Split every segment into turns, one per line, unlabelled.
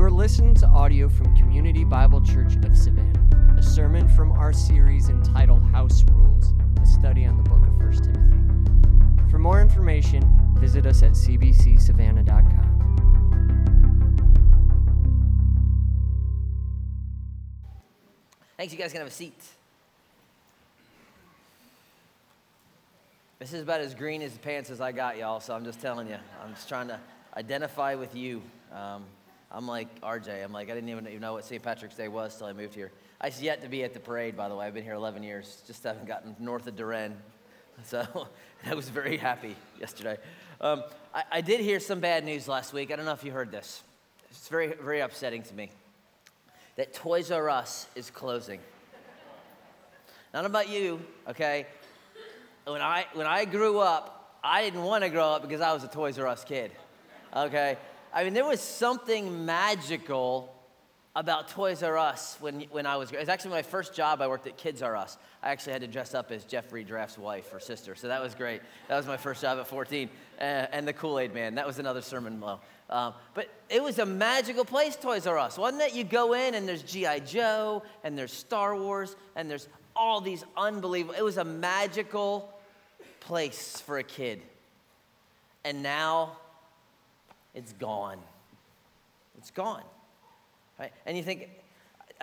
You are listening to audio from Community Bible Church of Savannah, a sermon from our series entitled House Rules, a study on the book of 1 Timothy. For more information, visit us at cbcsavannah.com.
Thanks, you guys can have a seat. This is about as green as pants as I got, y'all, so I'm just telling you. I'm just trying to identify with you. Um, I'm like RJ. I'm like, I didn't even, know what St. Patrick's Day was till I moved here. I've yet to be at the parade, by the way. I've been here 11 years, just haven't gotten north of DeRenne. So I was very happy yesterday. Um, I, I did hear some bad news last week. I don't know if you heard this. It's very, very upsetting to me that Toys R Us is closing. Not about you, okay? When I, when I grew up, I didn't want to grow up because I was a Toys R Us kid, okay? I mean, there was something magical about Toys R Us when, when I was, it was actually my first job. I worked at Kids R Us. I actually had to dress up as Geoffrey Giraffe's wife or sister, so that was great. That was my first job at 14. Uh, and the Kool Aid Man, that was another sermon blow. Um, but it was a magical place, Toys R Us, wasn't it? You go in and there's G.I. Joe and there's Star Wars and there's all these unbelievable, it was a magical place for a kid. And now it's gone. It's gone. Right? And you think,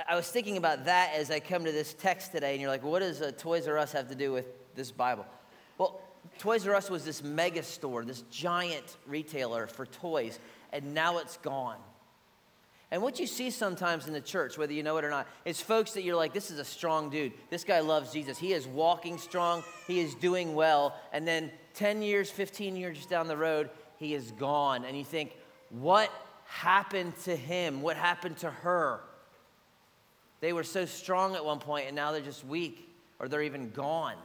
I was thinking about that as I come to this text today, and you're like, what does Toys R Us have to do with this Bible? Well, Toys R Us was this mega store, this giant retailer for toys, and now it's gone. And what you see sometimes in the church, whether you know it or not, is folks that you're like, this is a strong dude. This guy loves Jesus. He is walking strong. He is doing well. And then 10 years, 15 years down the road, he is gone. And you think, what happened to him? What happened to her? They were so strong at one point, and now they're just weak, or they're even gone.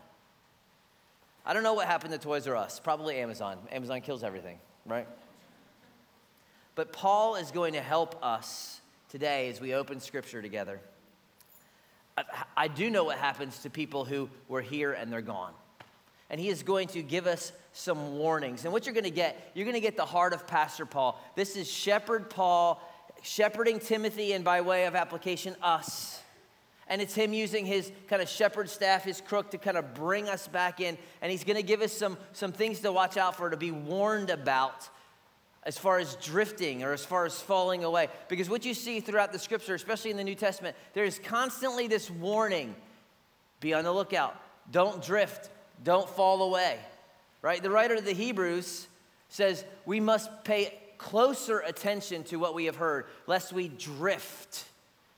I don't know what happened to Toys R Us. Probably Amazon. Amazon kills everything, right? But Paul is going to help us today as we open scripture together. I, I do know what happens to people who were here and they're gone. And he is going to give us some warnings. And what you're going to get, you're going to get the heart of Pastor Paul. This is Shepherd Paul shepherding Timothy, and by way of application, us. And it's him using his kind of shepherd staff, his crook, to kind of bring us back in. And he's going to give us some, some things to watch out for, to be warned about as far as drifting or as far as falling away. Because what you see throughout the scripture, especially in the New Testament, there is constantly this warning be on the lookout, don't drift, don't fall away. Right? The writer of the Hebrews says we must pay closer attention to what we have heard, lest we drift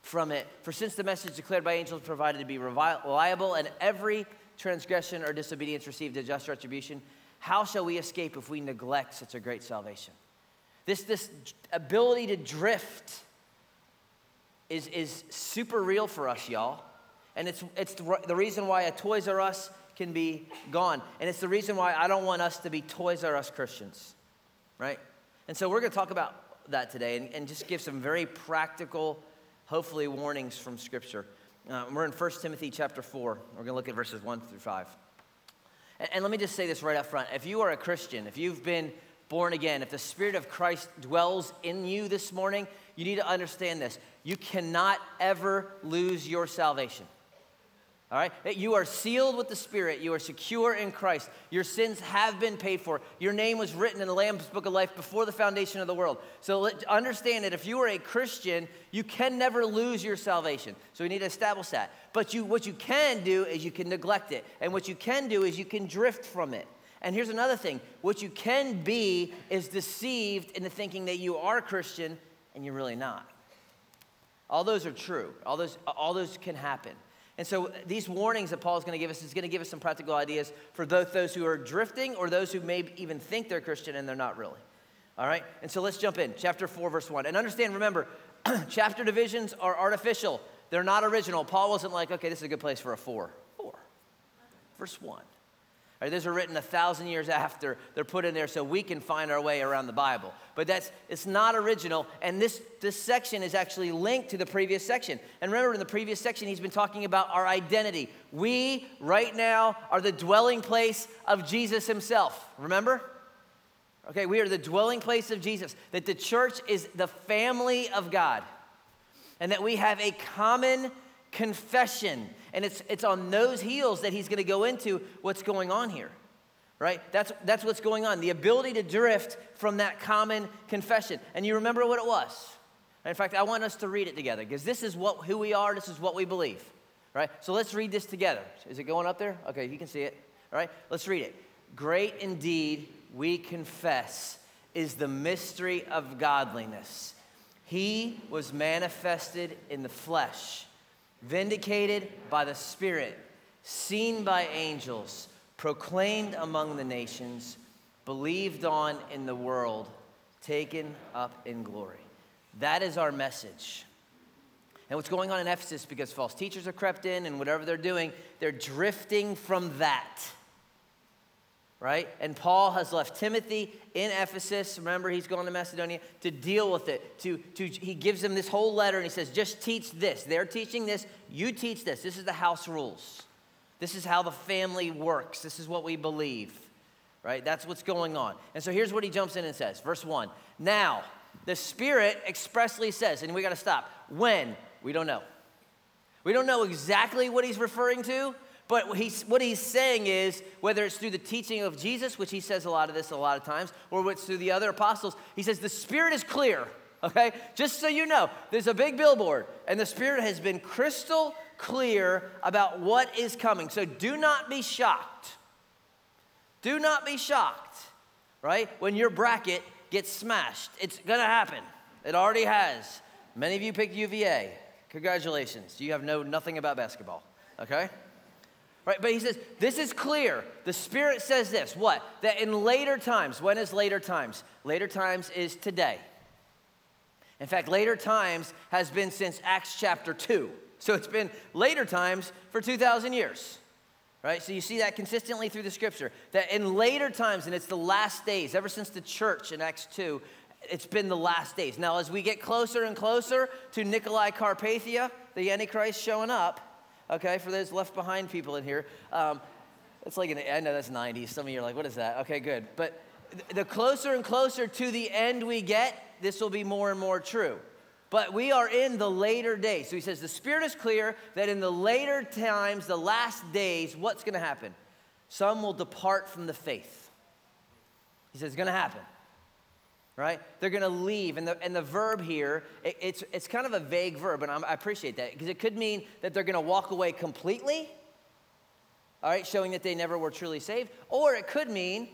from it. For since the message declared by angels provided to be reliable, and every transgression or disobedience received a just retribution, how shall we escape if we neglect such a great salvation? This, this ability to drift is, is super real for us, y'all. And it's, it's the reason why a Toys R Us can be gone. And it's the reason why I don't want us to be Toys R Us Christians, right? And so we're going to talk about that today and, and just give some very practical, hopefully, warnings from Scripture. Uh, we're in 1 Timothy chapter 4. We're going to look at verses 1 through 5. And, and let me just say this right up front. If you are a Christian, if you've been born again, if the Spirit of Christ dwells in you this morning, you need to understand this. You cannot ever lose your salvation. All right? You are sealed with the Spirit. You are secure in Christ. Your sins have been paid for. Your name was written in the Lamb's Book of Life before the foundation of the world. So let, understand that if you are a Christian, you can never lose your salvation. So we need to establish that. But you, what you can do is you can neglect it. And what you can do is you can drift from it. And here's another thing what you can be is deceived into thinking that you are a Christian and you're really not. All those are true, all those, all those can happen. And so these warnings that Paul is going to give us is going to give us some practical ideas for both those who are drifting or those who may even think they're Christian and they're not really. All right? And so let's jump in. Chapter 4, verse 1. And understand, remember, chapter divisions are artificial. They're not original. Paul wasn't like, okay, this is a good place for a 4. 4. Verse 1. Right, those are written a thousand years after they're put in there so we can find our way around the Bible. But that's it's not original, and this, this section is actually linked to the previous section. And remember, in the previous section, he's been talking about our identity. We, right now, are the dwelling place of Jesus himself. Remember? Okay, we are the dwelling place of Jesus, that the church is the family of God, and that we have a common confession. And it's, it's on those heels that he's going to go into what's going on here, right? That's, that's what's going on. The ability to drift from that common confession. And you remember what it was. In fact, I want us to read it together because this is what, who we are, this is what we believe, right? So let's read this together. Is it going up there? Okay, you can see it, all right? Let's read it. Great indeed, we confess, is the mystery of godliness. He was manifested in the flesh vindicated by the Spirit, seen by angels, proclaimed among the nations, believed on in the world, taken up in glory. That is our message. And what's going on in Ephesus, because false teachers have crept in and whatever they're doing, they're drifting from that right? And Paul has left Timothy in Ephesus. Remember, he's going to Macedonia to deal with it. To, to, he gives them this whole letter and he says, just teach this. They're teaching this, you teach this. This is the house rules. This is how the family works. This is what we believe, right? That's what's going on. And so here's what he jumps in and says. Verse 1 Now, the Spirit expressly says, and we got to stop. When? We don't know. We don't know exactly what he's referring to, but he's, what he's saying is, whether it's through the teaching of Jesus, which he says a lot of this a lot of times, or it's through the other apostles, he says the Spirit is clear, okay? Just so you know, there's a big billboard, and the Spirit has been crystal clear about what is coming. So do not be shocked. Do not be shocked, right? When your bracket gets smashed. It's gonna happen. It already has. Many of you picked UVA. Congratulations. You have know nothing about basketball, okay? Right? But he says, this is clear. The Spirit says this what? That in later times, when is later times? Later times is today. In fact, later times has been since Acts chapter 2. So it's been later times for 2,000 years. Right? So you see that consistently through the scripture. That in later times, and it's the last days, ever since the church in Acts 2, it's been the last days. Now, as we get closer and closer to Nicolae Carpathia, the Antichrist showing up, okay, for those left behind people in here. Um, it's like, an, I know that's 90s. Some of you are like, what is that? Okay, good. But the closer and closer to the end we get, this will be more and more true. But we are in the later days. So he says, the Spirit is clear that in the later times, the last days, what's going to happen? Some will depart from the faith. He says, it's going to happen right? They're going to leave. And the, and the verb here, it, it's, it's kind of a vague verb, and I'm, i appreciate that because it could mean that they're going to walk away completely, all right, showing that they never were truly saved, or it could mean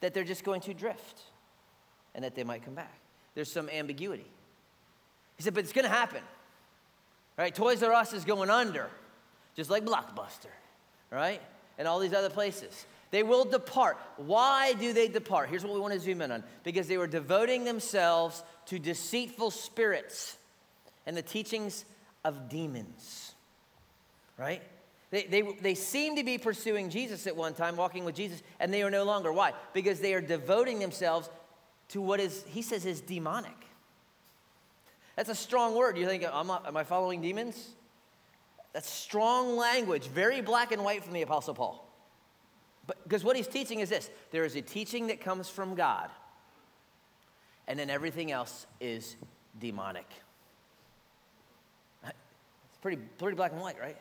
that they're just going to drift and that they might come back. There's some ambiguity. He said, but it's going to happen, right? Toys R Us is going under, just like Blockbuster, right? And all these other places. They will depart. Why do they depart? Here's what we want to zoom in on because they were devoting themselves to deceitful spirits and the teachings of demons, right? They, they, they seem to be pursuing Jesus at one time, walking with Jesus, and they are no longer. Why? Because they are devoting themselves to what is, he says, is demonic. That's a strong word. You think, am am I following demons? That's strong language, very black and white from the Apostle Paul. Because what he's teaching is this there is a teaching that comes from God, and then everything else is demonic. It's pretty, pretty black and white, right?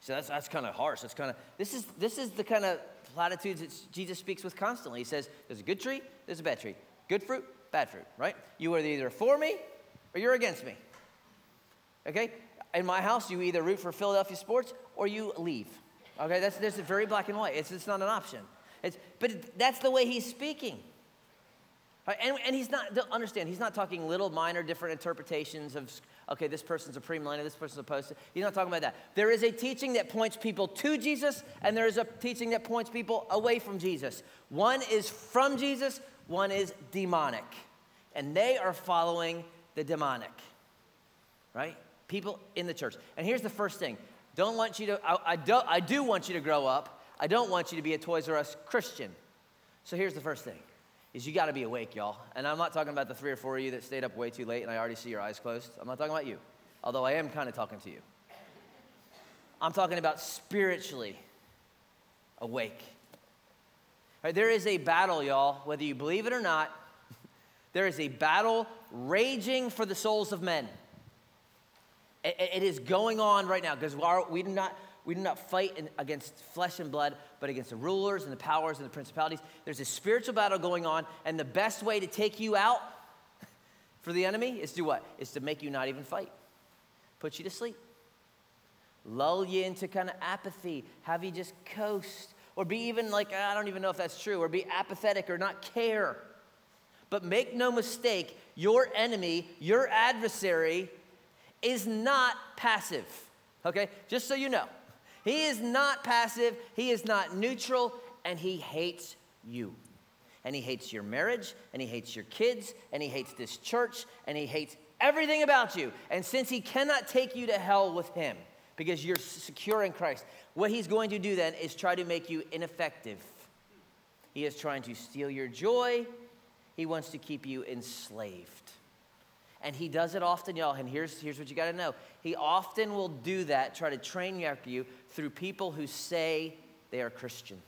So that's, that's kind of harsh. That's kind of this is this is the kind of platitudes that Jesus speaks with constantly. He says, "There's a good tree, there's a bad tree. Good fruit, bad fruit." Right? You are either for me or you're against me. Okay? In my house, you either root for Philadelphia sports or you leave. Okay, that's, that's very black and white. It's, it's not an option. It's, but that's the way he's speaking. Right? And, and he's not, understand, he's not talking little minor different interpretations of, okay, this person's a premillennial, this person's a post. He's not talking about that. There is a teaching that points people to Jesus, and there is a teaching that points people away from Jesus. One is from Jesus, one is demonic. And they are following the demonic, right? People in the church. And here's the first thing don't want you to, I, I, do, I do want you to grow up. I don't want you to be a Toys R Us Christian. So here's the first thing is you got to be awake, y'all. And I'm not talking about the three or four of you that stayed up way too late and I already see your eyes closed. I'm not talking about you, although I am kind of talking to you. I'm talking about spiritually awake. Right, there is a battle, y'all, whether you believe it or not. there is a battle raging for the souls of men. It, is going on right now because we do not we do not fight in, against flesh and blood, but against the rulers and the powers and the principalities. There's a spiritual battle going on, and the best way to take you out for the enemy is to what? Is to make you not even fight, put you to sleep, lull you into kind of apathy, have you just coast, or be even like, I don't even know if that's true, or be apathetic or not care. But make no mistake, your enemy, your adversary, is not passive. Okay? Just so you know. He is not passive, he is not neutral, and he hates you. And he hates your marriage, and he hates your kids, and he hates this church, and he hates everything about you. And since he cannot take you to hell with him because you're secure in Christ, what he's going to do then is try to make you ineffective. He is trying to steal your joy, he wants to keep you enslaved. And he does it often, y'all. And here's, here's what you got to know he often will do that, try to train you through people who say they are Christian.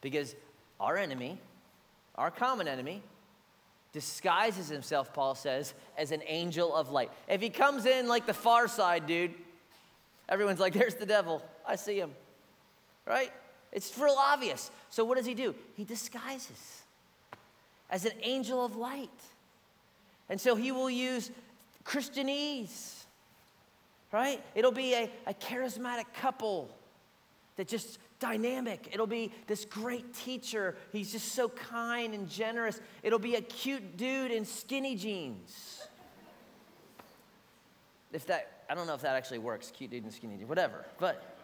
Because our enemy, our common enemy, disguises himself, Paul says, as an angel of light. If he comes in like the far side, dude, everyone's like, there's the devil. I see him. Right? It's real obvious. So what does he do? He disguises as an angel of light. And so he will use Christianese, right? It'll be a, a charismatic couple that just dynamic. It'll be this great teacher. He's just so kind and generous. It'll be a cute dude in skinny jeans. If that, I don't know if that actually works, cute dude in skinny jeans, whatever. But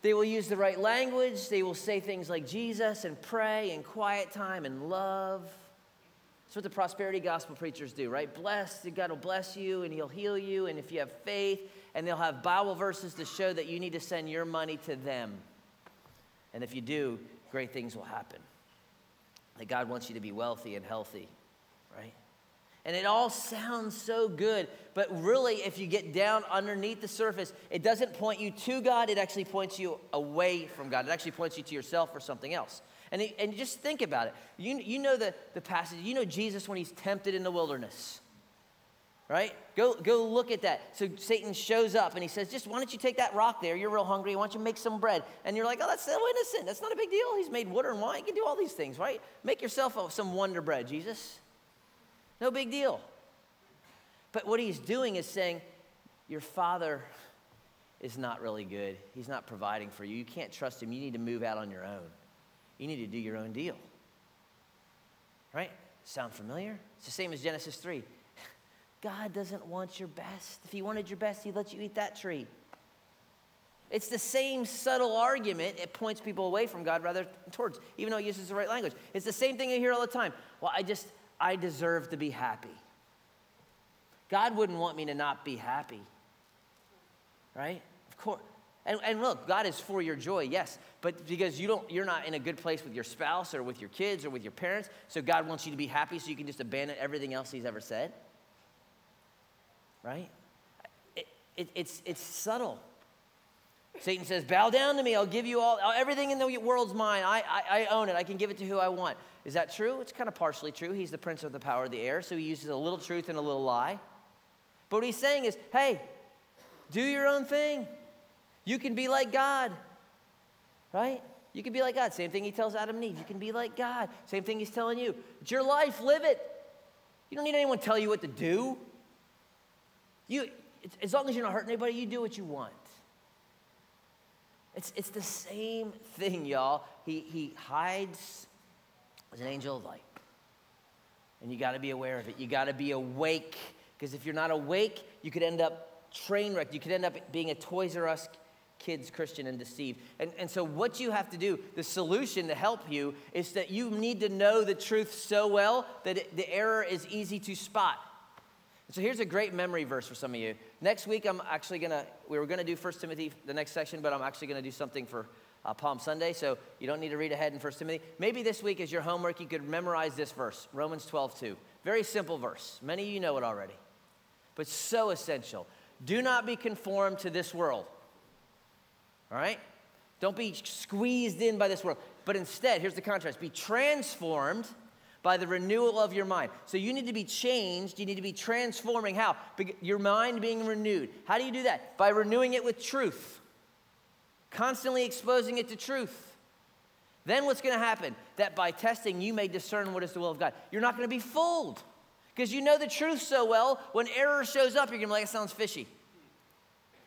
they will use the right language. They will say things like Jesus and pray and quiet time and love. That's what the prosperity gospel preachers do, right? Bless, God will bless you and He'll heal you. And if you have faith, and they'll have Bible verses to show that you need to send your money to them. And if you do, great things will happen. That God wants you to be wealthy and healthy, right? And it all sounds so good, but really, if you get down underneath the surface, it doesn't point you to God, it actually points you away from God. It actually points you to yourself or something else. And, he, and just think about it. You, you know the, the passage, you know Jesus when he's tempted in the wilderness, right? Go, go look at that. So Satan shows up and he says, Just why don't you take that rock there? You're real hungry. Why don't you make some bread? And you're like, Oh, that's so innocent. That's not a big deal. He's made water and wine. You can do all these things, right? Make yourself some wonder bread, Jesus. No big deal. But what he's doing is saying, Your father is not really good. He's not providing for you. You can't trust him. You need to move out on your own. You need to do your own deal. Right? Sound familiar? It's the same as Genesis 3. God doesn't want your best. If He wanted your best, He'd let you eat that tree. It's the same subtle argument. It points people away from God rather towards, even though it uses the right language. It's the same thing I hear all the time. Well, I just, I deserve to be happy. God wouldn't want me to not be happy. Right? Of course. And, and look, God is for your joy, yes, but because you don't, you're not in a good place with your spouse or with your kids or with your parents, so God wants you to be happy so you can just abandon everything else He's ever said. Right? It, it, it's, it's subtle. Satan says, Bow down to me, I'll give you all, everything in the world's mine. I, I, I own it, I can give it to who I want. Is that true? It's kind of partially true. He's the prince of the power of the air, so he uses a little truth and a little lie. But what he's saying is, hey, do your own thing. You can be like God, right? You can be like God. Same thing he tells Adam and Eve. You can be like God. Same thing he's telling you. It's your life, live it. You don't need anyone to tell you what to do. You, as long as you're not hurting anybody, you do what you want. It's, it's the same thing, y'all. He, he hides as an angel of light. And you got to be aware of it. You got to be awake. Because if you're not awake, you could end up train wrecked. You could end up being a Toys R Us kids Christian and deceived. And, and so, what you have to do, the solution to help you, is that you need to know the truth so well that it, the error is easy to spot. So here's a great memory verse for some of you. Next week, I'm actually gonna, we were gonna do 1 Timothy the next section, but I'm actually gonna do something for uh, Palm Sunday, so you don't need to read ahead in 1 Timothy. Maybe this week, as your homework, you could memorize this verse, Romans 12, 2. Very simple verse. Many of you know it already, but so essential. Do not be conformed to this world all right? Don't be squeezed in by this world. But instead, here's the contrast be transformed by the renewal of your mind. So you need to be changed. You need to be transforming. How? Your mind being renewed. How do you do that? By renewing it with truth, constantly exposing it to truth. Then what's going to happen? That by testing, you may discern what is the will of God. You're not going to be fooled because you know the truth so well. When error shows up, you're going to be like, it sounds fishy.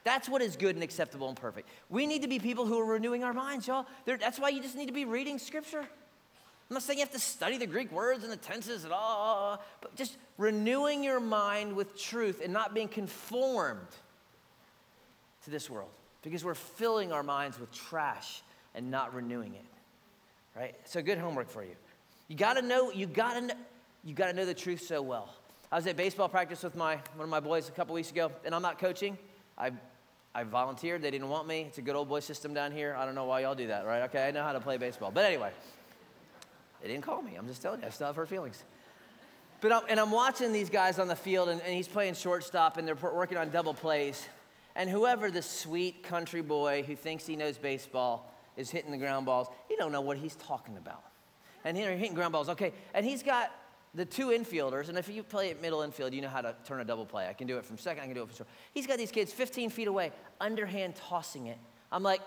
That's what is good and acceptable and perfect. We need to be people who are renewing our minds, y'all. that's why you just need to be reading scripture. I'm not saying you have to study the Greek words and the tenses at all, but just renewing your mind with truth and not being conformed to this world because we're filling our minds with trash and not renewing it. Right? So good homework for you. You got to know you got to know, you got to know the truth so well. I was at baseball practice with my one of my boys a couple weeks ago, and I'm not coaching. I I volunteered. They didn't want me. It's a good old boy system down here. I don't know why y'all do that, right? Okay, I know how to play baseball. But anyway, they didn't call me. I'm just telling you, I still have hurt feelings. But I'm, and I'm watching these guys on the field, and, and he's playing shortstop, and they're working on double plays. And whoever the sweet country boy who thinks he knows baseball is hitting the ground balls, he don't know what he's talking about. And here hitting ground balls, okay. And he's got the two infielders, and if you play at middle infield, you know how to turn a double play. I can do it from second, I can do it from short. He's got these kids 15 feet away, underhand tossing it. I'm like,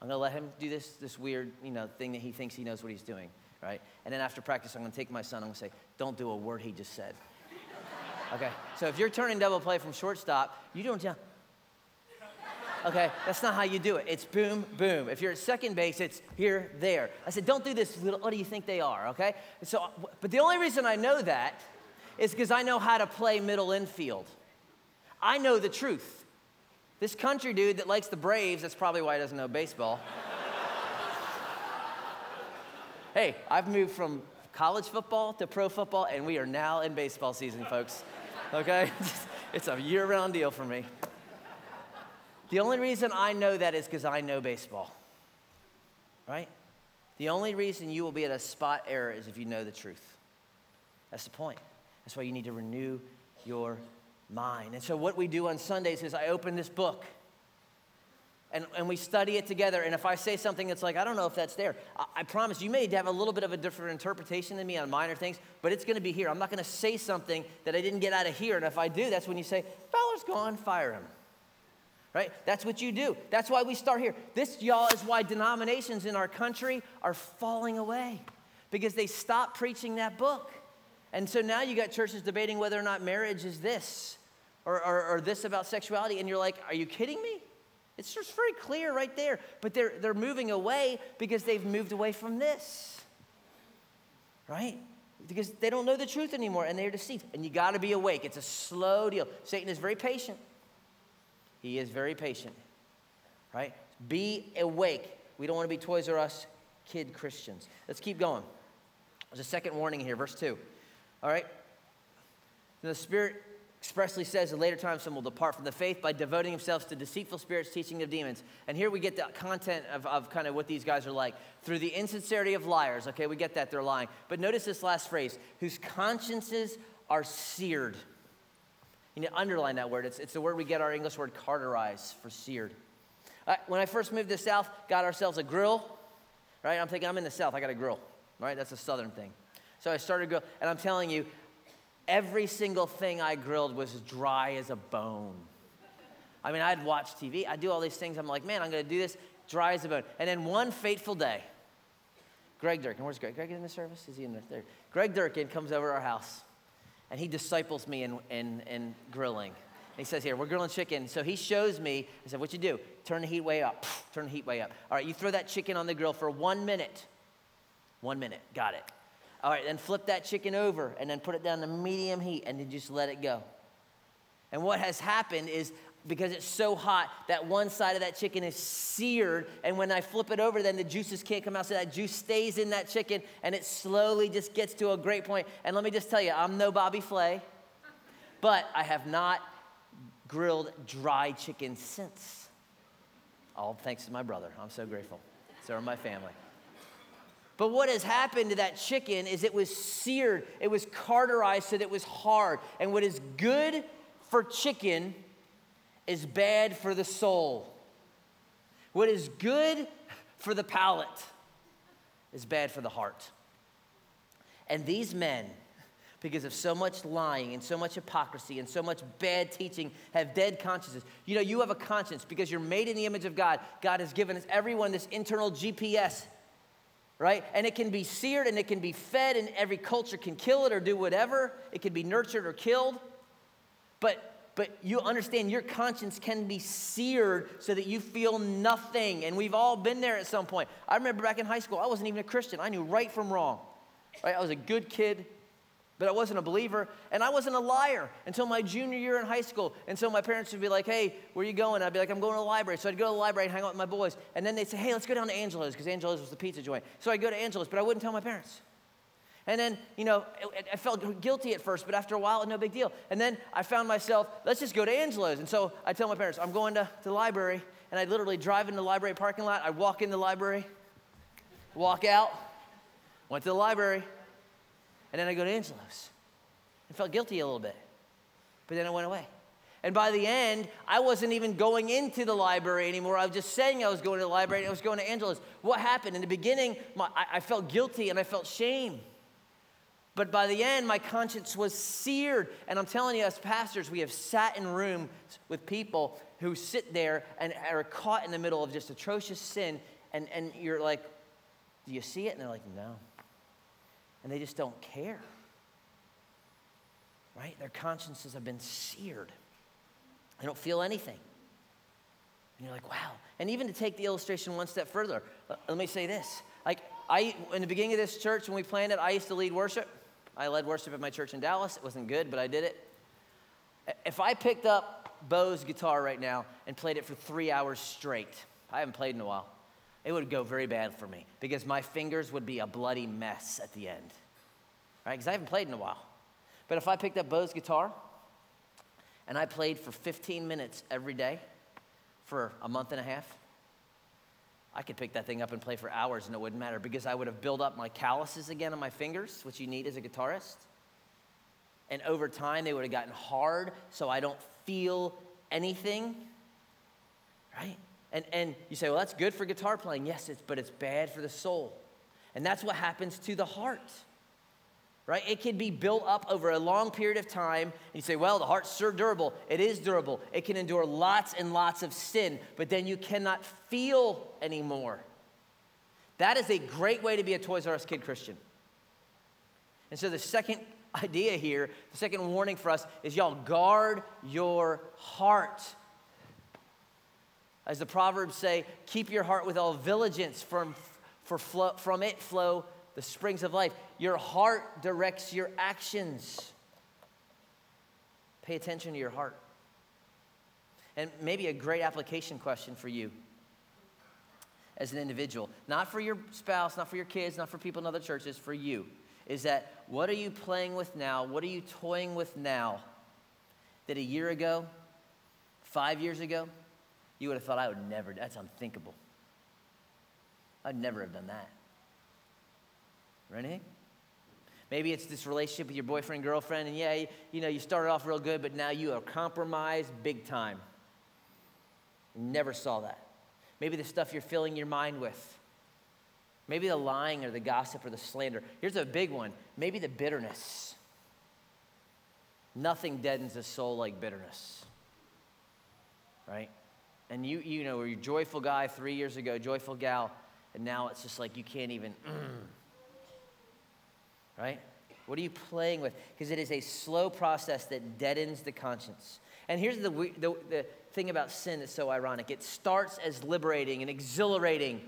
I'm gonna let him do this, this weird, you know, thing that he thinks he knows what he's doing, right? And then after practice, I'm gonna take my son, I'm gonna say, don't do a word he just said. okay, so if you're turning double play from shortstop, you don't tell, Okay, that's not how you do it. It's boom, boom. If you're at second base, it's here, there. I said, don't do this little, what do you think they are, okay? so, but the only reason I know that is because I know how to play middle infield. I know the truth. This country dude that likes the Braves, that's probably why he doesn't know baseball. hey, I've moved from college football to pro football, and we are now in baseball season, folks. Okay? it's a year round deal for me. The only reason I know that is because I know baseball, right? The only reason you will be at a spot error is if you know the truth. That's the point. That's why you need to renew your mind. And so, what we do on Sundays is I open this book and, and we study it together. And if I say something that's like, I don't know if that's there, I, I promise you may have a little bit of a different interpretation than me on minor things, but it's going to be here. I'm not going to say something that I didn't get out of here. And if I do, that's when you say, Fowler's gone, fire him right? That's what you do. That's why we start here. This, y'all, is why denominations in our country are falling away because they stopped preaching that book. And so now you got churches debating whether or not marriage is this or, or, or this about sexuality. And you're like, are you kidding me? It's just very clear right there. But they're, they're moving away because they've moved away from this, right? Because they don't know the truth anymore and they're deceived. And you got to be awake. It's a slow deal. Satan is very patient. He is very patient, right? Be awake. We don't want to be Toys R Us kid Christians. Let's keep going. There's a second warning here, verse 2. All right? The Spirit expressly says in later times some will depart from the faith by devoting themselves to deceitful spirits, teaching of demons. And here we get the content of, of kind of what these guys are like. Through the insincerity of liars, okay, we get that they're lying. But notice this last phrase whose consciences are seared. You need to underline that word. It's, it's the word we get our English word cauterize for seared. Uh, when I first moved to the South, got ourselves a grill, right? I'm thinking, I'm in the South, I got a grill, right? That's a Southern thing. So I started grill, and I'm telling you, every single thing I grilled was dry as a bone. I mean, I'd watch TV, I'd do all these things. I'm like, man, I'm gonna do this dry as a bone. And then one fateful day, Greg Durkin, where's Greg? Greg in the service? Is he in there? there? Greg Durkin comes over our house and he disciples me in, in, in grilling. And he says, Here, we're grilling chicken. So he shows me, I said, What you do? Turn the heat way up. Turn the heat way up. All right, you throw that chicken on the grill for one minute. One minute. Got it. All right, then flip that chicken over and then put it down to medium heat and then just let it go. And what has happened is because it's so hot that one side of that chicken is seared and when i flip it over then the juices can't come out. So that juice stays in that chicken and it slowly just gets to a great point. And let me just tell you i'm no bobby flay but i have not grilled dry chicken since. All thanks to my brother. I'm so grateful. So are my family. But what has happened to that chicken is it was seared. It was cauterized so that it was hard. And what is good for chicken is bad for the soul. What is good for the palate is bad for the heart. And these men, because of so much lying and so much hypocrisy and so much bad teaching, have dead consciences. You know, you have a conscience because you're made in the image of God. God has given us everyone this internal GPS, right? And it can be seared and it can be fed, and every culture can kill it or do whatever. It can be nurtured or killed. But but you understand your conscience can be seared so that you feel nothing. And we've all been there at some point. I remember back in high school, I wasn't even a Christian. I knew right from wrong. Right? I was a good kid, but I wasn't a believer. And I wasn't a liar until my junior year in high school. And so my parents would be like, hey, where are you going? I'd be like, I'm going to the library. So I'd go to the library and hang out with my boys. And then they'd say, hey, let's go down to Angelo's, because Angelo's was the pizza joint. So I'd go to Angelo's, but I wouldn't tell my parents. And then, you know, I felt guilty at first, but after a while, no big deal. And then I found myself, let's just go to Angelo's. And so I tell my parents, I'm going to, to the library. And I literally drive into the library parking lot. I walk in the library, walk out, went to the library, and then I go to Angelo's. I felt guilty a little bit. But then I went away. And by the end, I wasn't even going into the library anymore. I was just saying I was going to the library and I was going to Angelo's. What happened? In the beginning, my, I, I felt guilty and I felt shame. But by the end, my conscience was seared. And I'm telling you, as pastors, we have sat in rooms with people who sit there and are caught in the middle of just atrocious sin. And, and you're like, Do you see it? And they're like, No. And they just don't care. Right? Their consciences have been seared. They don't feel anything. And you're like, wow. And even to take the illustration one step further, uh, let me say this. Like, I, in the beginning of this church, when we planned it, I used to lead worship. I led worship at my church in Dallas. It wasn't good, but I did it. If I picked up Bo's guitar right now and played it for three hours straight, I haven't played in a while, it would go very bad for me because my fingers would be a bloody mess at the end, right? Because I haven't played in a while. But if I picked up Bo's guitar and I played for 15 minutes every day for a month and a half, I could pick that thing up and play for hours and it wouldn't matter because I would have built up my calluses again on my fingers, which you need as a guitarist. And over time, they would have gotten hard so I don't feel anything, right? And, and you say, well, that's good for guitar playing. Yes, it's, but it's bad for the soul. And that's what happens to the heart right? It can be built up over a long period of time. And you say, well, the heart's so durable. It is durable. It can endure lots and lots of sin, but then you cannot feel anymore. That is a great way to be a Toys R Us kid Christian. And so the second idea here, the second warning for us is y'all guard your heart. As the Proverbs say, keep your heart with all diligence, from, for flow, from it flow the springs of life. Your heart directs your actions. Pay attention to your heart. And maybe a great application question for you as an individual, not for your spouse, not for your kids, not for people in other churches, for you, is that what are you playing with now? What are you toying with now that a year ago, five years ago, you would have thought I would never, that's unthinkable. I'd never have done that anything? Maybe it's this relationship with your boyfriend, girlfriend, and yeah, you, know, you started off real good, but now you are compromised big time. Never saw that. Maybe the stuff you're filling your mind with. Maybe the lying or the gossip or the slander. Here's a big one. Maybe the bitterness. Nothing deadens a soul like bitterness. Right? And you, you know, you're a joyful guy three years ago, joyful gal, and now it's just like you can't even. Mm, right? What are you playing with? Because it is a slow process that deadens the conscience. And here's the, the, the, thing about sin that's so ironic it starts as liberating and exhilarating. And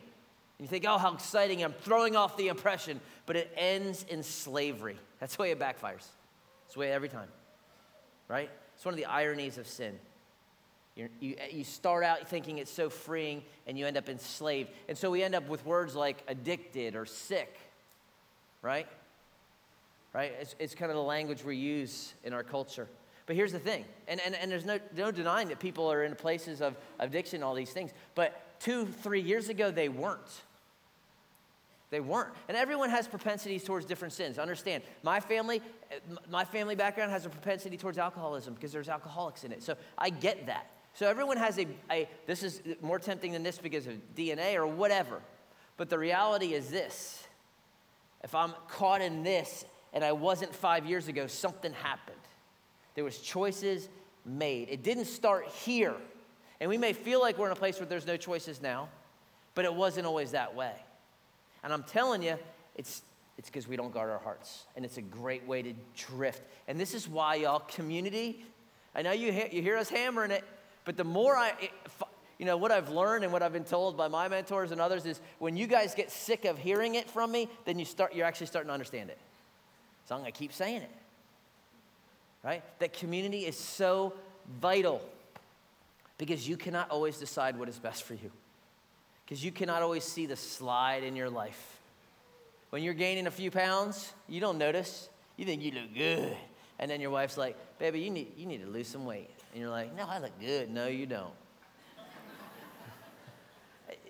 you think, oh, how exciting, I'm throwing off the impression, but it ends in slavery. That's the way it backfires. It's the way every time, right? It's one of the ironies of sin. You're, you you start out thinking it's so freeing, and you end up enslaved. And so we end up with words like addicted or sick, right? Right? It's, it's kind of the language we use in our culture. But here's the thing, and, and, and there's no, no denying that people are in places of addiction, all these things. But two, three years ago, they weren't. They weren't. And everyone has propensities towards different sins. Understand, my family, my family background has a propensity towards alcoholism because there's alcoholics in it. So I get that. So everyone has a, a, this is more tempting than this because of DNA or whatever. But the reality is this if I'm caught in this and I wasn't five years ago, something happened. There was choices made. It didn't start here. And we may feel like we're in a place where there's no choices now, but it wasn't always that way. And I'm telling you, it's it's because we don't guard our hearts. And it's a great way to drift. And this is why, y'all, community, I know you you hear us hammering it, but the more I, you know, what I've learned and what I've been told by my mentors and others is when you guys get sick of hearing it from me, then you start, you're actually starting to understand it. So I'm going to keep saying it. Right? That community is so vital because you cannot always decide what is best for you. Because you cannot always see the slide in your life. When you're gaining a few pounds, you don't notice. You think you look good. And then your wife's like, baby, you need, you need to lose some weight. And you're like, no, I look good. No, you don't.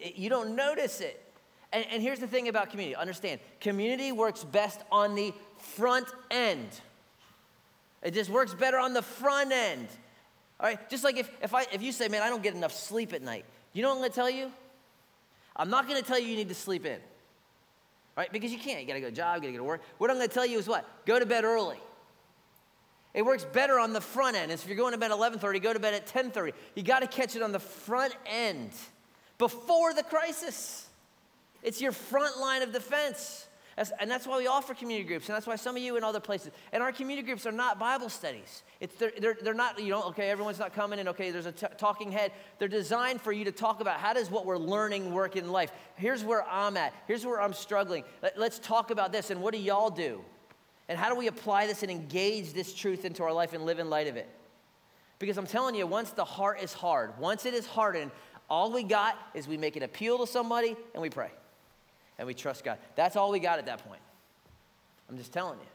you don't notice it. And, and here's the thing about community understand, community works best on the front end. It just works better on the front end. All right, just like if, if, I, if you say, man, I don't get enough sleep at night, you know what I'm gonna tell you? I'm not gonna tell you you need to sleep in right? Because you can't. You got to go to a job, you got to go to work. What I'm to tell you is what? Go to bed early. It works better on the front end. If you're going to bed at 11:30, go to bed at 10:30. You got to catch it on the front end before the crisis. It's your front line of defense. And that's why we offer community groups. And that's why some of you in other places. And our community groups are not Bible studies. It's, they're, they're, they're not, you know, okay, everyone's not coming and okay, there's a t- talking head. They're designed for you to talk about how does what we're learning work in life. Here's where I'm at. Here's where I'm struggling. Let, let's talk about this. And what do y'all do? And how do we apply this and engage this truth into our life and live in light of it? Because I'm telling you, once the heart is hard, once it is hardened, all we got is we make an appeal to somebody and we pray and we trust God. That's all we got at that point. I'm just telling you,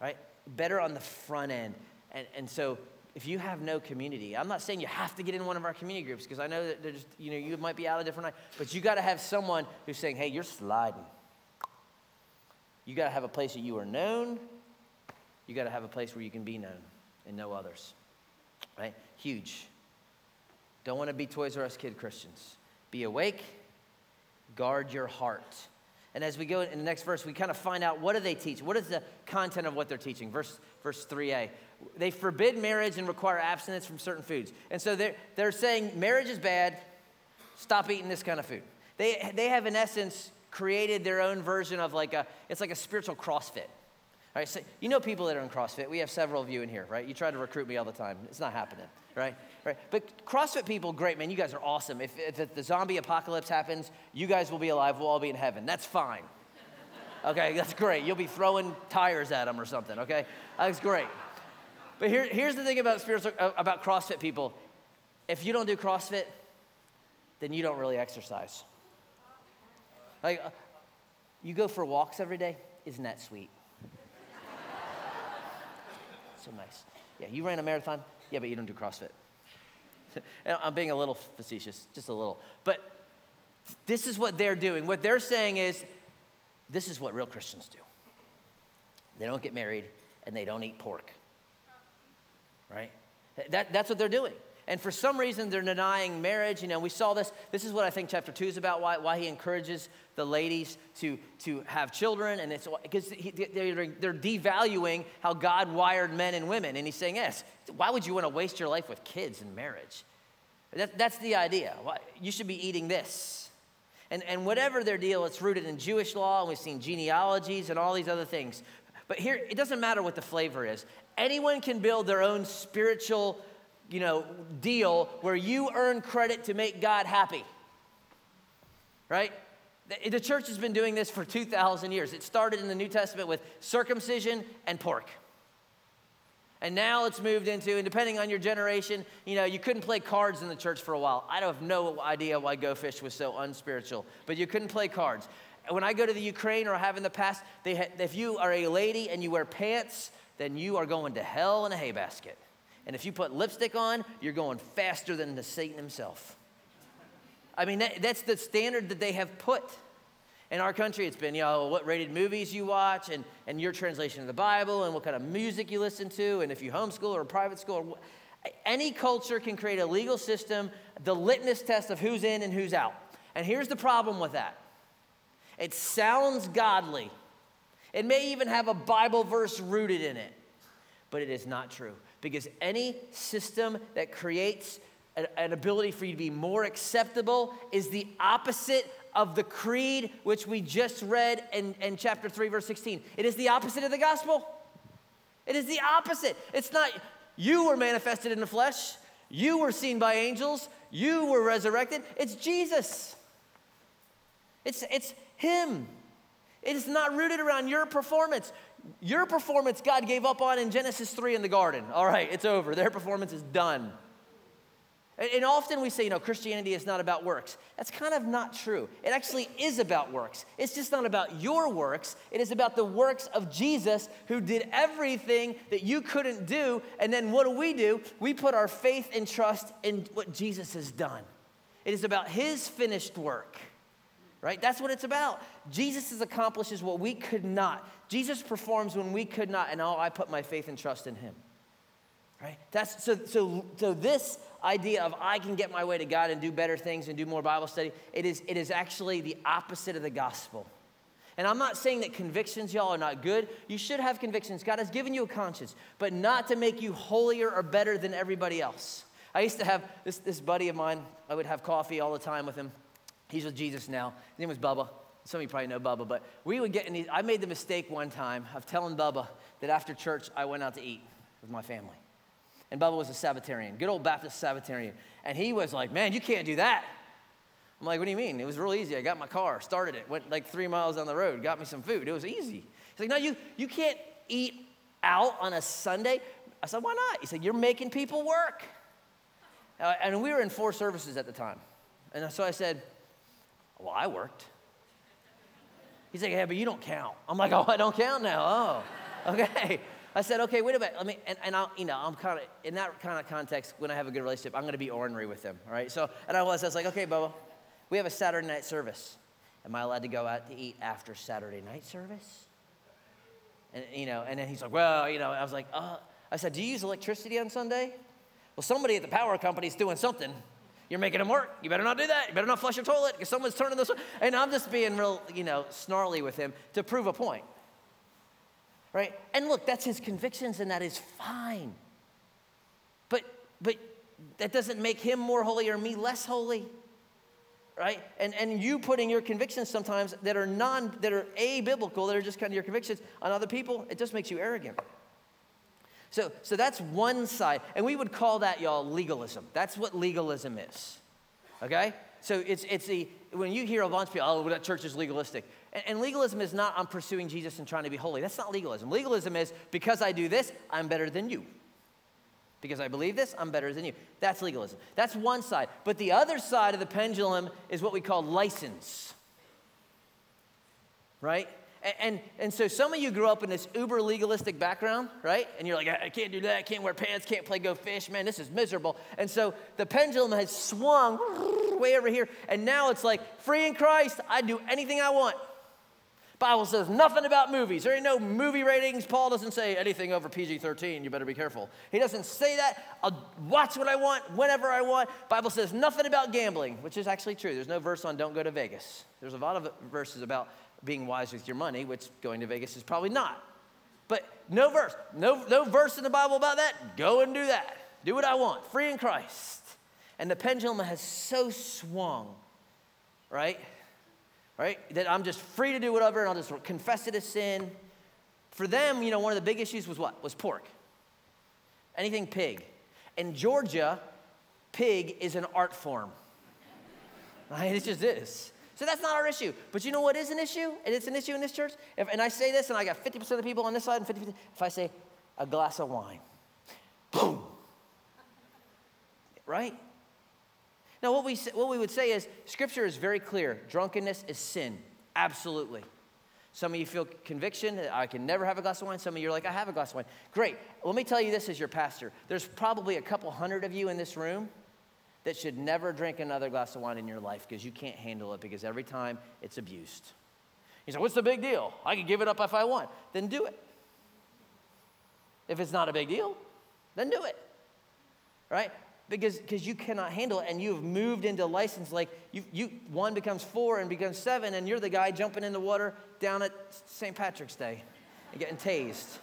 right? Better on the front end. And, and so if you have no community, I'm not saying you have to get in one of our community groups because I know that there's, you know, you might be out a different night, but you got to have someone who's saying, hey, you're sliding. You got to have a place that you are known. You got to have a place where you can be known and know others, right? Huge. Don't want to be Toys R Us kid Christians. Be awake guard your heart. And as we go in the next verse, we kind of find out what do they teach? What is the content of what they're teaching? Verse, verse 3a. They forbid marriage and require abstinence from certain foods. And so they're, they're saying marriage is bad, stop eating this kind of food. They, they have, in essence, created their own version of like a, it's like a spiritual CrossFit. So you know people that are in CrossFit. We have several of you in here, right? You try to recruit me all the time. It's not happening, right? Right? But CrossFit people, great, man. You guys are awesome. If, if the zombie apocalypse happens, you guys will be alive. We'll all be in heaven. That's fine. Okay, that's great. You'll be throwing tires at them or something, okay? That's great. But here, here's the thing about spiritual, uh, about CrossFit people. If you don't do CrossFit, then you don't really exercise. Like, uh, you go for walks every day. Isn't that sweet? So nice. Yeah, you ran a marathon? Yeah, but you don't do CrossFit. I'm being a little facetious, just a little. But this is what they're doing. What they're saying is this is what real Christians do they don't get married and they don't eat pork. Right? That, that's what they're doing. And for some reason, they're denying marriage. You know, we saw this. This is what I think chapter two is about. Why, why he encourages the ladies to, to have children, and it's because they're, they're devaluing how God wired men and women. And he's saying, yes, why would you want to waste your life with kids and marriage? That, that's the idea. You should be eating this. And, and whatever their deal, it's rooted in Jewish law, and we've seen genealogies and all these other things. But here, it doesn't matter what the flavor is. Anyone can build their own spiritual you know, deal where you earn credit to make God happy. Right? The church has been doing this for 2,000 years. It started in the New Testament with circumcision and pork. And now it's moved into, and depending on your generation, you know, you couldn't play cards in the church for a while. I have no idea why Go Fish was so unspiritual, but you couldn't play cards. When I go to the Ukraine or have in the past, they ha- if you are a lady and you wear pants, then you are going to hell in a hay basket. And if you put lipstick on, you're going faster than the Satan himself. I mean, that, that's the standard that they have put. In our country, it's been, you know, what rated movies you watch and, and your translation of the Bible and what kind of music you listen to and if you homeschool or private school. Any culture can create a legal system, the litmus test of who's in and who's out. And here's the problem with that it sounds godly, it may even have a Bible verse rooted in it, but it is not true. Because any system that creates an ability for you to be more acceptable is the opposite of the creed which we just read in, in chapter 3 verse 16 it is the opposite of the gospel. It is the opposite. It's not you were manifested in the flesh. You were seen by angels. You were resurrected. It's jesus. It's, it's him it is not rooted around your performance your performance god gave up on in genesis 3 in the garden all right it's over their performance is done and often we say, you know, Christianity is not about works. That's kind of not true. It actually is about works. It's just not about your works, it is about the works of Jesus who did everything that you couldn't do. And then what do we do? We put our faith and trust in what Jesus has done. It is about his finished work, right? That's what it's about. Jesus accomplishes what we could not. Jesus performs when we could not, and all I put my faith and trust in him. Right? That's so so so this idea of I can get my way to God and do better things and do more Bible study, it is it is actually the opposite of the gospel. And I'm not saying that convictions, y'all, are not good. You should have convictions. God has given you a conscience, but not to make you holier or better than everybody else. I used to have this, this buddy of mine, I would have coffee all the time with him. He's with Jesus now. His name was Bubba. Some of you probably know Bubba, but we would get in these. I made the mistake one time of telling Bubba that after church I went out to eat with my family. And Bubba was a Sabbatarian, good old Baptist Sabbatarian. And he was like, Man, you can't do that. I'm like, What do you mean? It was real easy. I got my car, started it, went like three miles down the road, got me some food. It was easy. He's like, No, you, you can't eat out on a Sunday. I said, Why not? He said, You're making people work. Uh, and we were in four services at the time. And so I said, Well, I worked. He's like, Yeah, but you don't count. I'm like, Oh, I don't count now. Oh, okay. I said, okay, wait a minute. Let me, and, and I'll, you know, I'm kind of, in that kind of context, when I have a good relationship, I'm going to be ornery with them, all right? So, and I was, I was like, okay, Bubba, we have a Saturday night service. Am I allowed to go out to eat after Saturday night service? And, you know, and then he's like, well, you know, I was like, uh, I said, do you use electricity on Sunday? Well, somebody at the power company is doing something. You're making them work. You better not do that. You better not flush your toilet because someone's turning this. One. And I'm just being real, you know, snarly with him to prove a point right? And look, that's his convictions, and that is fine. But, but that doesn't make him more holy or me less holy right and and you putting your convictions sometimes that are non that are abiblical that are just kind of your convictions on other people it just makes you arrogant so so that's one side and we would call that y'all legalism that's what legalism is okay so it's it's the when you hear a bunch of people oh that church is legalistic and, legalism is not I'm pursuing Jesus and trying to be holy. That's not legalism. Legalism is because I do this, I'm better than you. Because I believe this, I'm better than you. That's legalism. That's one side. But the other side of the pendulum is what we call license. Right? And, and, so some of you grew up in this uber legalistic background, right? And you're like, I can't do that, can't wear pants, can't play go fish, man, this is miserable. And so the pendulum has swung way over here, and now it's like, free in Christ, I do anything I want. Bible says nothing about movies. There ain't no movie ratings. Paul doesn't say anything over PG-13. You better be careful. He doesn't say that. I'll watch what I want whenever I want. Bible says nothing about gambling, which is actually true. There's no verse on don't go to Vegas. There's a lot of verses about being wise with your money, which going to Vegas is probably not. But no verse. No, no verse in the Bible about that. Go and do that. Do what I want. Free in Christ. And the pendulum has so swung, right? right? That I'm just free to do whatever and I'll just confess it as sin. For them, you know, one of the big issues was what? Was pork. Anything pig. In Georgia, pig is an art form. Right? It just is. So that's not our issue. But you know what is an issue? And it's an issue in this church. If, and I say this, and I got 50% of the people on this side and 50%. If I say a glass of wine, boom. Right? Now, what we, what we would say is Scripture is very clear drunkenness is sin. Absolutely. Some of you feel conviction I can never have a glass of wine. Some of you are like, I have a glass of wine. Great. Let me tell you this as your pastor. There's probably a couple hundred of you in this room that should never drink another glass of wine in your life because you can't handle it because every time it's abused. You say, What's the big deal? I can give it up if I want. Then do it. If it's not a big deal, then do it. right? Because because you cannot handle it and you've moved into license like you you one becomes four and becomes seven and you're the guy jumping in the water down at St. Patrick's Day and getting tased.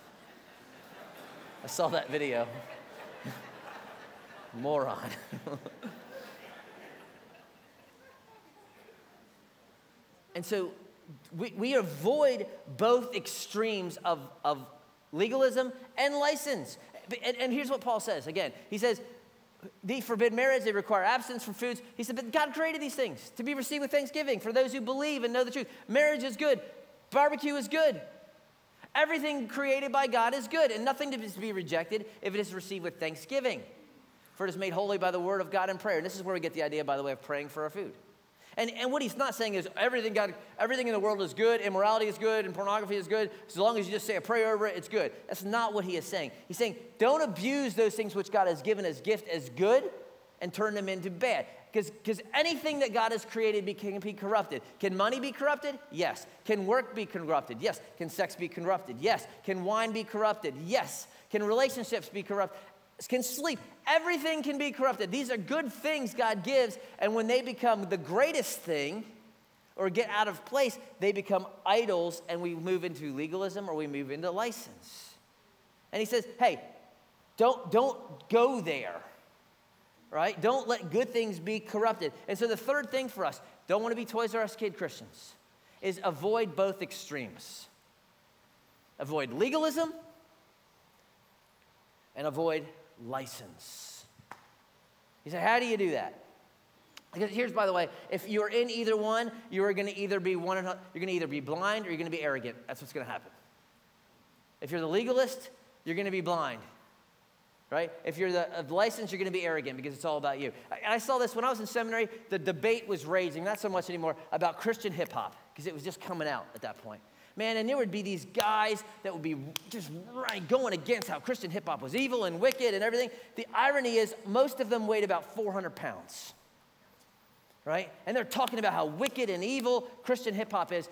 I saw that video. Moron. and so we, we avoid both extremes of, of legalism and license. And, and here's what Paul says again he says, they forbid marriage, they require abstinence from foods. He said, but God created these things to be received with thanksgiving for those who believe and know the truth. Marriage is good, barbecue is good. Everything created by God is good, and nothing is to be rejected if it is received with thanksgiving. For it is made holy by the word of God and prayer. And this is where we get the idea, by the way, of praying for our food. And, and what he's not saying is everything, God, everything in the world is good, immorality is good, and pornography is good. As long as you just say a prayer over it, it's good. That's not what he is saying. He's saying don't abuse those things which God has given as gift as good and turn them into bad. Because anything that God has created can be corrupted. Can money be corrupted? Yes. Can work be corrupted? Yes. Can sex be corrupted? Yes. Can wine be corrupted? Yes. Can relationships be corrupted? Can sleep. Everything can be corrupted. These are good things God gives, and when they become the greatest thing or get out of place, they become idols, and we move into legalism or we move into license. And he says, hey, don't, don't go there right? Don't let good things be corrupted. And so the third thing for us, don't want to be Toys R Us kid Christians, is avoid both extremes. Avoid legalism and avoid license. You say, how do you do that? Because here's, by the way, if you're in either one, you are going to either be one, you're going to either be blind or you're going to be arrogant. That's what's going to happen. If you're the legalist, you're going to be blind right? If you're the, uh, of license, you're going to be arrogant because it's all about you. I, I saw this when I was in seminary. The debate was raging, not so much anymore, about Christian hip hop because it was just coming out at that point. Man, and there would be these guys that would be just right, going against how Christian hip hop was evil and wicked and everything. The irony is, most of them weighed about 400 pounds, right? And they're talking about how wicked and evil Christian hip hop is,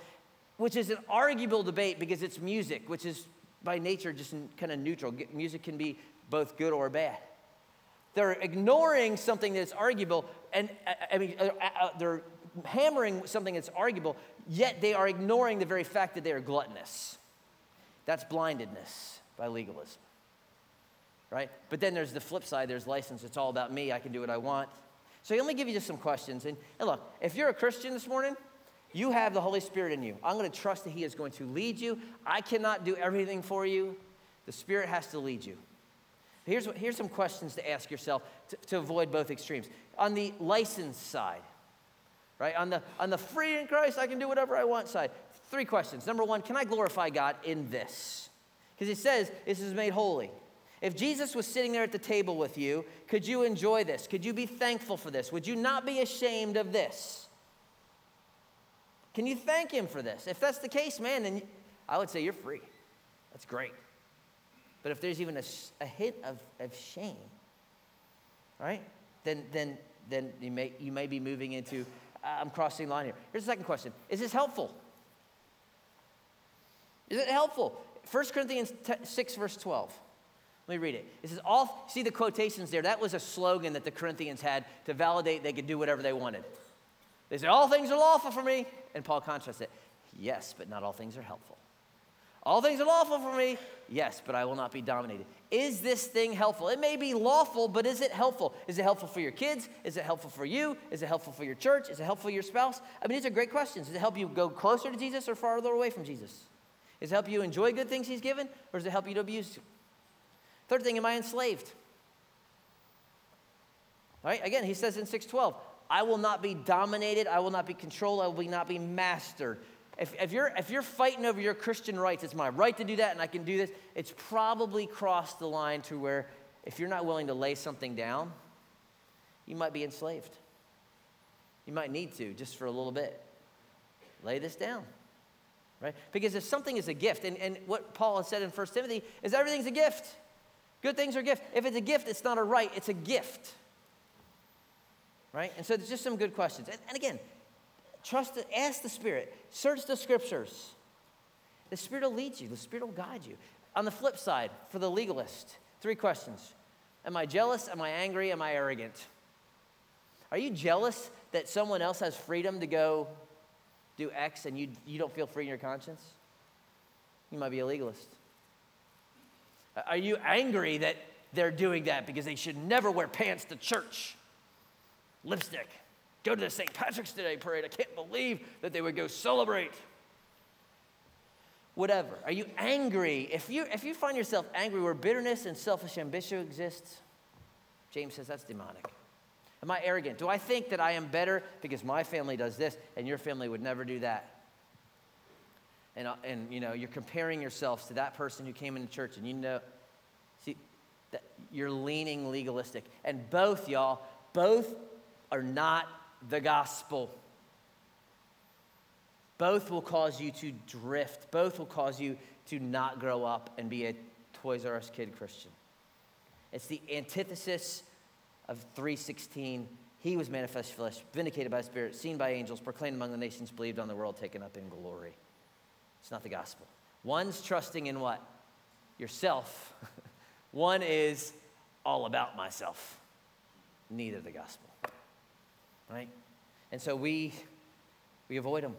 which is an arguable debate because it's music, which is by nature just kind of neutral. Music can be both good or bad. They're ignoring something that's arguable, and I mean, uh, uh, they're hammering something that's arguable, yet they are ignoring the very fact that they are gluttonous. That's blindedness by legalism, right? But then there's the flip side there's license. It's all about me. I can do what I want. So let me give you just some questions. And, and look, if you're a Christian this morning, you have the Holy Spirit in you. I'm going to trust that He is going to lead you. I cannot do everything for you, the Spirit has to lead you. Here's, here's some questions to ask yourself to, to avoid both extremes. On the license side, right? On the, on the free in Christ, I can do whatever I want side. Three questions. Number one, can I glorify God in this? Because he says this is made holy. If Jesus was sitting there at the table with you, could you enjoy this? Could you be thankful for this? Would you not be ashamed of this? Can you thank him for this? If that's the case, man, then I would say you're free. That's great. But if there's even a, a hint of, of shame, right, then, then, then you, may, you may be moving into, I'm crossing the line here. Here's the second question Is this helpful? Is it helpful? 1 Corinthians 6, verse 12. Let me read it. It says, all, see the quotations there? That was a slogan that the Corinthians had to validate they could do whatever they wanted. They said, All things are lawful for me. And Paul contrasts it. Yes, but not all things are helpful. All things are lawful for me, yes, but I will not be dominated. Is this thing helpful? It may be lawful, but is it helpful? Is it helpful for your kids? Is it helpful for you? Is it helpful for your church? Is it helpful for your spouse? I mean, these are great questions. Does it help you go closer to Jesus or farther away from Jesus? Does it help you enjoy good things He's given, or does it help you to abuse? Third thing, am I enslaved? All right, again, he says in 612, I will not be dominated, I will not be controlled, I will not be mastered if, if, you're, if you're fighting over your Christian rights, it's my right to do that and I can do this, it's probably crossed the line to where if you're not willing to lay something down, you might be enslaved. You might need to just for a little bit. Lay this down, right? Because if something is a gift, and, and what Paul has said in 1 Timothy is everything's a gift. Good things are a gift. If it's a gift, it's not a right, it's a gift. Right? And so there's just some good questions. And, and again, Trust, ask the Spirit. Search the scriptures. The Spirit will lead you, the Spirit will guide you. On the flip side, for the legalist, three questions Am I jealous? Am I angry? Am I arrogant? Are you jealous that someone else has freedom to go do X and you, you don't feel free in your conscience? You might be a legalist. Are you angry that they're doing that because they should never wear pants to church? Lipstick. Go to the St. Patrick's Day parade. I can't believe that they would go celebrate. Whatever. Are you angry? If you, if you find yourself angry where bitterness and selfish ambition exists, James says that's demonic. Am I arrogant? Do I think that I am better because my family does this and your family would never do that? And, uh, and you know, you're comparing yourselves to that person who came into church and you know, see, that you're leaning legalistic. And both, y'all, both are not the gospel. Both will cause you to drift. Both will cause you to not grow up and be a Toys R Us kid Christian. It's the antithesis of 316. He was manifest flesh, vindicated by Spirit, seen by angels, proclaimed among the nations, believed on the world, taken up in glory. It's not the gospel. One's trusting in what? Yourself. One is all about myself. Neither the gospel. Right? And so we we avoid them.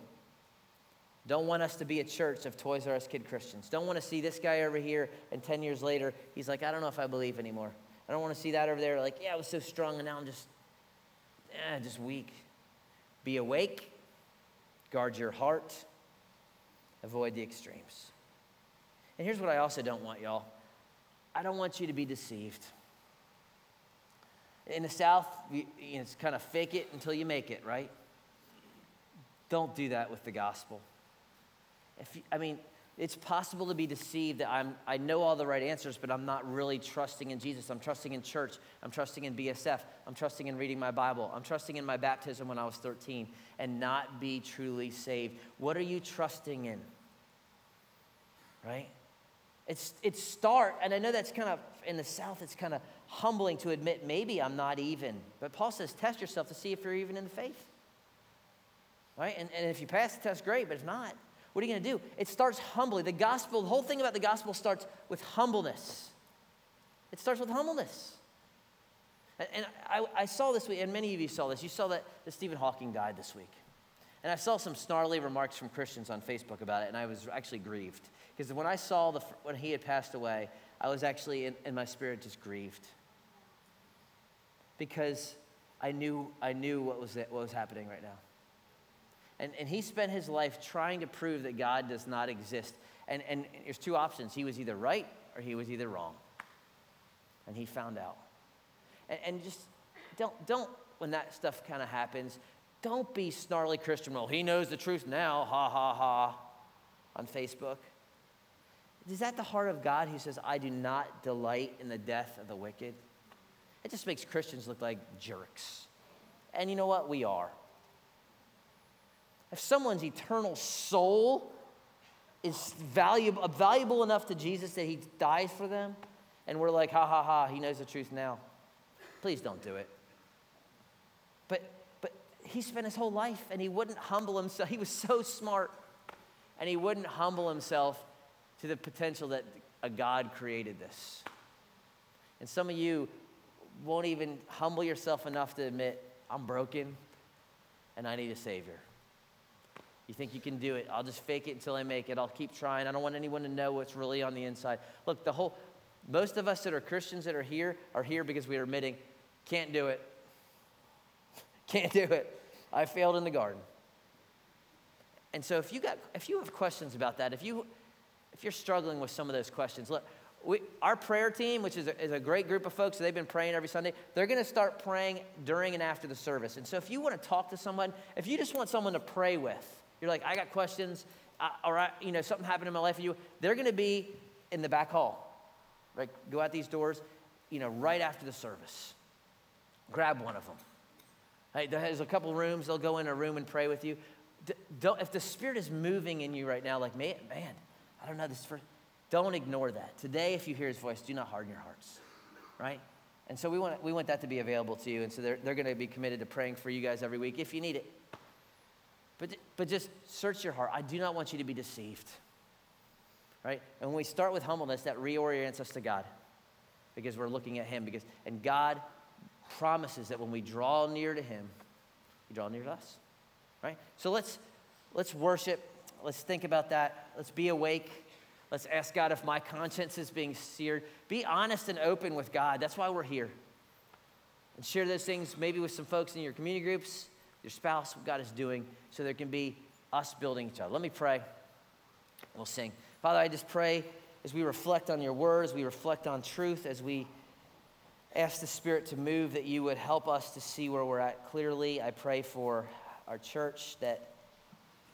Don't want us to be a church of Toys R Us kid Christians. Don't want to see this guy over here and 10 years later, he's like, I don't know if I believe anymore. I don't want to see that over there, like, yeah, I was so strong and now I'm just, eh, just weak. Be awake, guard your heart, avoid the extremes. And here's what I also don't want, y'all I don't want you to be deceived. In the South, you, you know, it's kind of fake it until you make it, right? Don't do that with the gospel. If you, I mean, it's possible to be deceived that I'm, I know all the right answers, but I'm not really trusting in Jesus. I'm trusting in church. I'm trusting in BSF. I'm trusting in reading my Bible. I'm trusting in my baptism when I was 13 and not be truly saved. What are you trusting in? Right? It's, it's start, and I know that's kind of, in the South, it's kind of humbling to admit maybe I'm not even. But Paul says, test yourself to see if you're even in the faith. Right? And, and if you pass the test, great, but if not, what are you going to do? It starts humbly. The gospel, the whole thing about the gospel starts with humbleness. It starts with humbleness. And, and I, I, saw this week, and many of you saw this. You saw that, that Stephen Hawking died this week. And I saw some snarly remarks from Christians on Facebook about it, and I was actually grieved. Because when I saw the, when he had passed away, I was actually in, in my spirit just grieved. Because I knew, I knew what was, what was happening right now. And, and he spent his life trying to prove that God does not exist. And, and there's two options he was either right or he was either wrong. And he found out. And, and just don't, don't, when that stuff kind of happens, don't be snarly Christian. Well, he knows the truth now, ha ha ha, on Facebook. Is that the heart of God who says, I do not delight in the death of the wicked? It just makes Christians look like jerks. And you know what? We are. If someone's eternal soul is valuable, valuable enough to Jesus that he dies for them, and we're like, ha ha ha, he knows the truth now, please don't do it. But, but he spent his whole life and he wouldn't humble himself. He was so smart, and he wouldn't humble himself to the potential that a God created this. And some of you won't even humble yourself enough to admit, I'm broken and I need a Savior. You think you can do it. I'll just fake it until I make it. I'll keep trying. I don't want anyone to know what's really on the inside. Look, the whole, most of us that are Christians that are here are here because we are admitting, can't do it. can't do it. I failed in the garden. And so if you got, if you have questions about that, if you, if you're struggling with some of those questions, look, we, our prayer team, which is a, is a great group of folks, they've been praying every Sunday, they're going to start praying during and after the service. And so if you want to talk to someone, if you just want someone to pray with, you're like, I got questions, or I, you know, something happened in my life for you. They're going to be in the back hall. Right? Go out these doors, you know, right after the service. Grab one of them. Right? There's a couple rooms. They'll go in a room and pray with you. Don't, if the Spirit is moving in you right now, like, man, man I don't know this first, don't ignore that. Today, if you hear His voice, do not harden your hearts. Right? And so we want, we want that to be available to you. And so they're, they're going to be committed to praying for you guys every week if you need it. But, but just search your heart. I do not want you to be deceived. Right? And when we start with humbleness, that reorients us to God. because we're looking at Him. Because, and God promises that when we draw near to Him, He draws near to us. Right? So let's, let's worship. Let's think about that. Let's be awake. Let's ask God if my conscience is being seared. Be honest and open with God. That's why we're here. And share those things maybe with some folks in your community groups, your spouse, what God is doing, so there can be us building each other. Let me pray. We'll sing. Father, I just pray as we reflect on your words, we reflect on truth, as we ask the Spirit to move, that you would help us to see where we're at clearly. I pray for our church that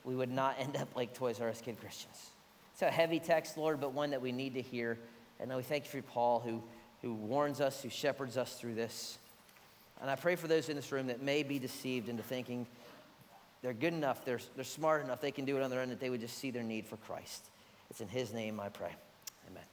we would not end up like Toys R Us Kid Christians. It's a heavy text, Lord, but one that we need to hear. And we thank you for Paul, who, who warns us, who shepherds us through this. And I pray for those in this room that may be deceived into thinking they're good enough, they're, they're smart enough, they can do it on their own, that they would just see their need for Christ. It's in His name I pray. Amen.